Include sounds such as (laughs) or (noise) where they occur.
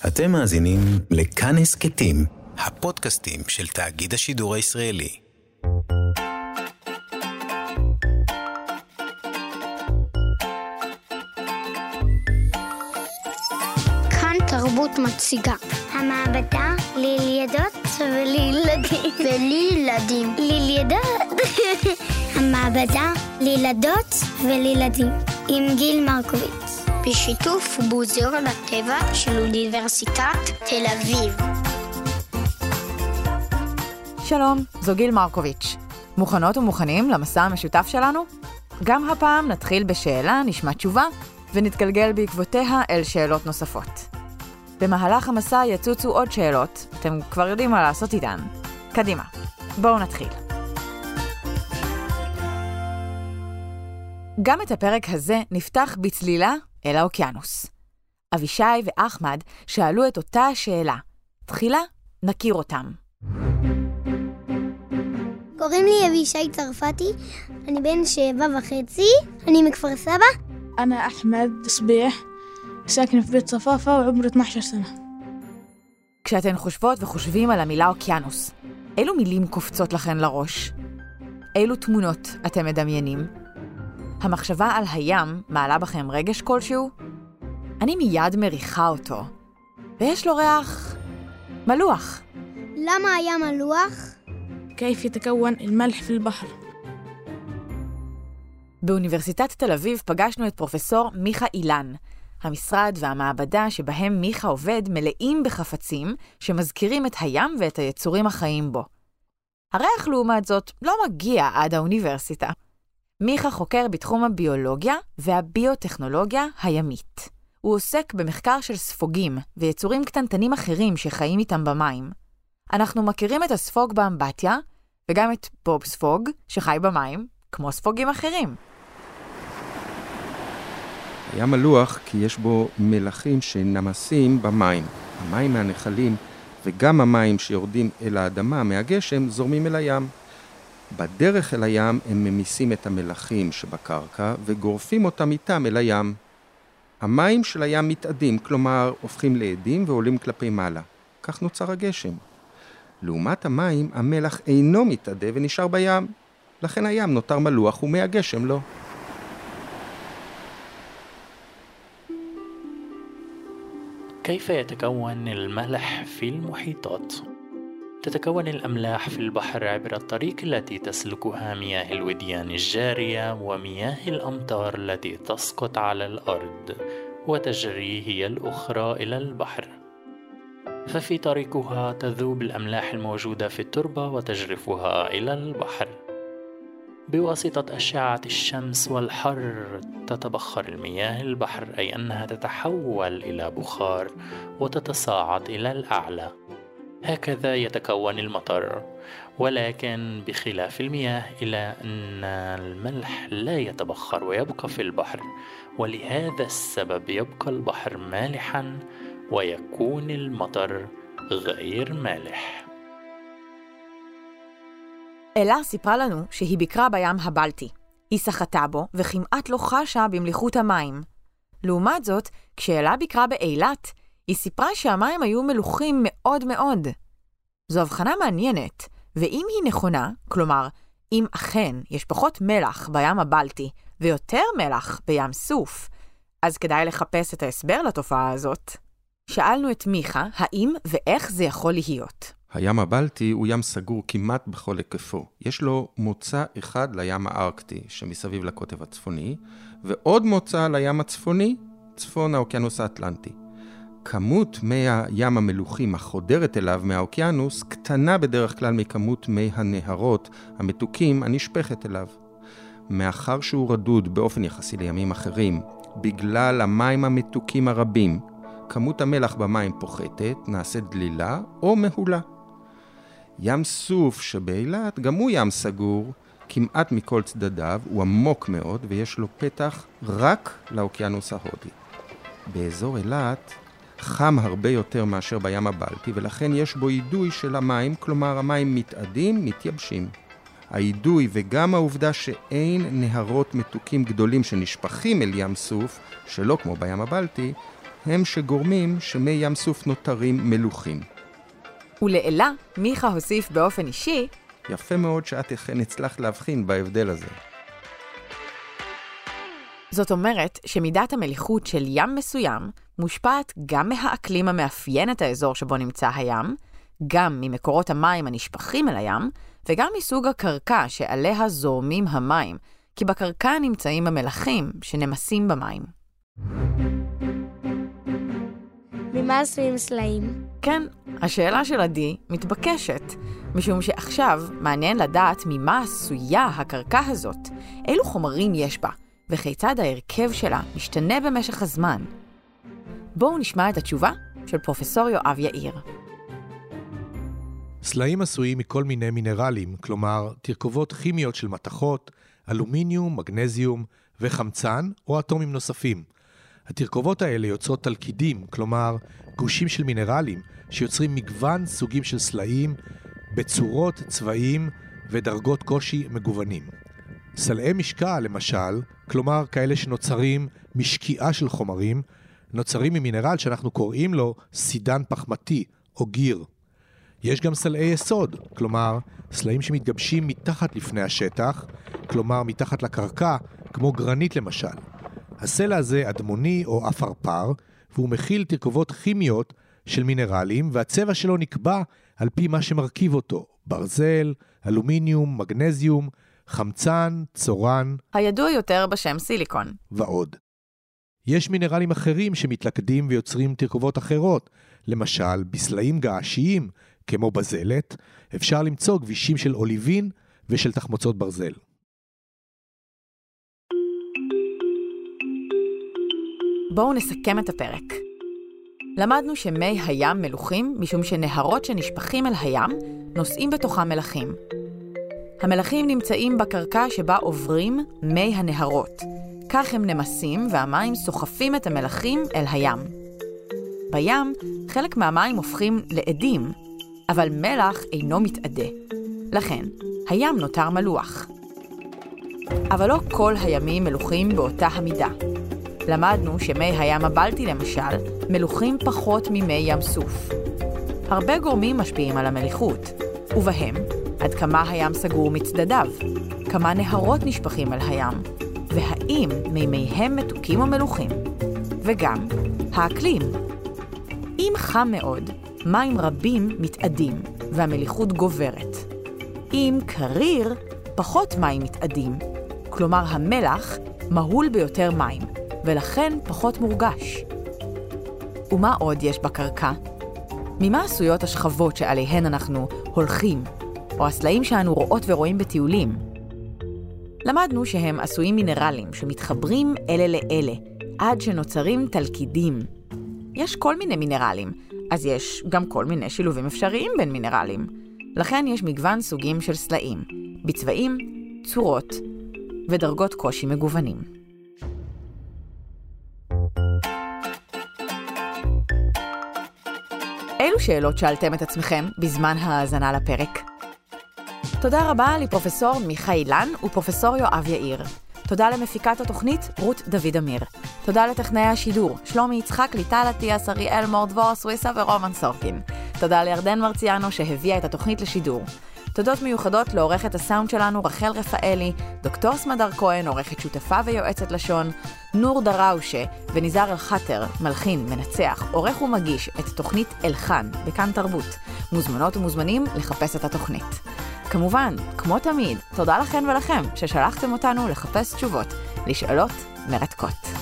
אתם מאזינים לכאן הסכתים, הפודקאסטים של תאגיד השידור הישראלי. כאן תרבות מציגה. המעבדה לילדות ולילדים. (laughs) ולילדים. לילדות. (laughs) המעבדה לילדות ולילדים. עם גיל מרקוביץ. בשיתוף מוזיאון הטבע של אוניברסיטת תל אביב. שלום, זו גיל מרקוביץ'. מוכנות ומוכנים למסע המשותף שלנו? גם הפעם נתחיל בשאלה, נשמע תשובה, ונתגלגל בעקבותיה אל שאלות נוספות. במהלך המסע יצוצו עוד שאלות, אתם כבר יודעים מה לעשות איתן. קדימה, בואו נתחיל. גם את הפרק הזה נפתח בצלילה אל האוקיינוס. אבישי ואחמד שאלו את אותה השאלה. תחילה נכיר אותם. קוראים לי אבישי צרפתי, אני בן שבע וחצי, אני מכפר סבא. أنا أحمد صبيح ساكن في بيت صفافة وعمري 12 سنة כשאתן חושבות וחושבים על המילה אוקיינוס, אילו מילים קופצות לכן לראש? אילו תמונות אתם מדמיינים? המחשבה על הים מעלה בכם רגש כלשהו? אני מיד מריחה אותו, ויש לו ריח מלוח. למה היה מלוח? كيف يتكون الملح في البحر באוניברסיטת תל אביב פגשנו את פרופסור מיכה אילן. המשרד והמעבדה שבהם מיכה עובד מלאים בחפצים שמזכירים את הים ואת היצורים החיים בו. הריח, לעומת זאת, לא מגיע עד האוניברסיטה. מיכה חוקר בתחום הביולוגיה והביוטכנולוגיה הימית. הוא עוסק במחקר של ספוגים ויצורים קטנטנים אחרים שחיים איתם במים. אנחנו מכירים את הספוג באמבטיה, וגם את בוב ספוג, שחי במים, כמו ספוגים אחרים. היה מלוח כי יש בו מלחים שנמסים במים. המים מהנחלים וגם המים שיורדים אל האדמה מהגשם זורמים אל הים. בדרך אל הים הם ממיסים את המלחים שבקרקע וגורפים אותם איתם אל הים. המים של הים מתאדים, כלומר הופכים לאדים ועולים כלפי מעלה. כך נוצר הגשם. לעומת המים, המלח אינו מתאדה ונשאר בים. לכן הים נותר מלוח ומהגשם לא. كيف يتكون الملح في المحيطات؟ تتكون الأملاح في البحر عبر الطريق التي تسلكها مياه الوديان الجارية ومياه الأمطار التي تسقط على الأرض وتجري هي الأخرى إلى البحر. ففي طريقها تذوب الأملاح الموجودة في التربة وتجرفها إلى البحر. بواسطة أشعة الشمس والحر تتبخر المياه البحر أي أنها تتحول إلى بخار وتتصاعد إلى الأعلى. هكذا يتكون المطر ولكن بخلاف المياه إلى أن الملح لا يتبخر ويبقى في البحر ولهذا السبب يبقى البحر مالحا ويكون المطر غير مالح אלה סיפרה לנו שהיא ביקרה בים הבלטי. היא שחתה בו וכמעט לא חשה במליחות המים. לעומת זאת, כשאלה ביקרה באילת, היא סיפרה שהמים היו מלוכים מאוד מאוד. זו הבחנה מעניינת, ואם היא נכונה, כלומר, אם אכן יש פחות מלח בים הבלטי ויותר מלח בים סוף, אז כדאי לחפש את ההסבר לתופעה הזאת. שאלנו את מיכה האם ואיך זה יכול להיות. הים הבלטי הוא ים סגור כמעט בכל היקפו. יש לו מוצא אחד לים הארקטי, שמסביב לקוטב הצפוני, ועוד מוצא לים הצפוני, צפון האוקיינוס האטלנטי. כמות מי הים המלוכים החודרת אליו מהאוקיינוס קטנה בדרך כלל מכמות מי הנהרות המתוקים הנשפכת אליו. מאחר שהוא רדוד באופן יחסי לימים אחרים, בגלל המים המתוקים הרבים, כמות המלח במים פוחתת, נעשית דלילה או מהולה. ים סוף שבאילת, גם הוא ים סגור, כמעט מכל צדדיו, הוא עמוק מאוד ויש לו פתח רק לאוקיינוס ההודי. באזור אילת חם הרבה יותר מאשר בים הבלטי, ולכן יש בו אידוי של המים, כלומר המים מתאדים, מתייבשים. האידוי וגם העובדה שאין נהרות מתוקים גדולים שנשפכים אל ים סוף, שלא כמו בים הבלטי, הם שגורמים שמי ים סוף נותרים מלוכים. ולאלה, מיכה הוסיף באופן אישי, יפה מאוד שאת אכן הצלחת להבחין בהבדל הזה. זאת אומרת שמידת המליחות של ים מסוים מושפעת גם מהאקלים המאפיין את האזור שבו נמצא הים, גם ממקורות המים הנשפכים אל הים, וגם מסוג הקרקע שעליה זורמים המים, כי בקרקע נמצאים המלחים שנמסים במים. ממה עשויים סלעים? כן, השאלה של עדי מתבקשת, משום שעכשיו מעניין לדעת ממה עשויה הקרקע הזאת, אילו חומרים יש בה, וכיצד ההרכב שלה משתנה במשך הזמן. בואו נשמע את התשובה של פרופסור יואב יאיר. סלעים עשויים מכל מיני מינרלים, כלומר תרכובות כימיות של מתכות, אלומיניום, מגנזיום וחמצן או אטומים נוספים. התרכובות האלה יוצרות תלכידים, כלומר גושים של מינרלים, שיוצרים מגוון סוגים של סלעים בצורות, צבעים ודרגות קושי מגוונים. סלעי משקע, למשל, כלומר כאלה שנוצרים משקיעה של חומרים, נוצרים ממינרל שאנחנו קוראים לו סידן פחמתי או גיר. יש גם סלעי יסוד, כלומר, סלעים שמתגבשים מתחת לפני השטח, כלומר מתחת לקרקע, כמו גרנית למשל. הסלע הזה אדמוני או עפרפר, והוא מכיל תרכובות כימיות של מינרלים, והצבע שלו נקבע על פי מה שמרכיב אותו, ברזל, אלומיניום, מגנזיום, חמצן, צורן הידוע יותר בשם סיליקון. ועוד. יש מינרלים אחרים שמתלכדים ויוצרים תרכובות אחרות, למשל, בסלעים געשיים, כמו בזלת, אפשר למצוא גבישים של אוליבין ושל תחמוצות ברזל. בואו נסכם את הפרק. למדנו שמי הים מלוכים משום שנהרות שנשפכים אל הים נושאים בתוכם מלחים. המלחים נמצאים בקרקע שבה עוברים מי הנהרות. כך הם נמסים והמים סוחפים את המלחים אל הים. בים, חלק מהמים הופכים לאדים, אבל מלח אינו מתאדה. לכן, הים נותר מלוח. אבל לא כל הימים מלוכים באותה המידה. למדנו שמי הים הבלטי למשל מלוכים פחות ממי ים סוף. הרבה גורמים משפיעים על המליחות, ובהם עד כמה הים סגור מצדדיו, כמה נהרות נשפכים אל הים, והאם מימיהם מתוקים או מלוכים, וגם האקלים. אם חם מאוד, מים רבים מתאדים והמליחות גוברת. אם קריר, פחות מים מתאדים, כלומר המלח מהול ביותר מים, ולכן פחות מורגש. ומה עוד יש בקרקע? ממה עשויות השכבות שעליהן אנחנו הולכים, או הסלעים שאנו רואות ורואים בטיולים? למדנו שהם עשויים מינרלים שמתחברים אלה לאלה, עד שנוצרים תלכידים. יש כל מיני מינרלים, אז יש גם כל מיני שילובים אפשריים בין מינרלים. לכן יש מגוון סוגים של סלעים, בצבעים, צורות ודרגות קושי מגוונים. אילו שאלות שאלתם את עצמכם בזמן ההאזנה לפרק? תודה רבה לפרופסור מיכה אילן ופרופסור יואב יאיר. תודה למפיקת התוכנית רות דוד אמיר. תודה לטכנאי השידור, שלומי יצחק, ליטל אטיאס, אריאל מורדבור, סוויסה ורומן סורקין. תודה לירדן מרציאנו שהביאה את התוכנית לשידור. תודות מיוחדות לעורכת הסאונד שלנו רחל רפאלי, דוקטור סמדר כהן, עורכת שותפה ויועצת לשון, נור דראושה וניזאר אל-חאטר, מלחין, מנצח, עורך ומגיש את תוכנית אלחן בכאן תרבות. מוזמנות ומוזמנים לחפש את התוכנית. כמובן, כמו תמיד, תודה לכן ולכם ששלחתם אותנו לחפש תשובות לשאלות מרתקות.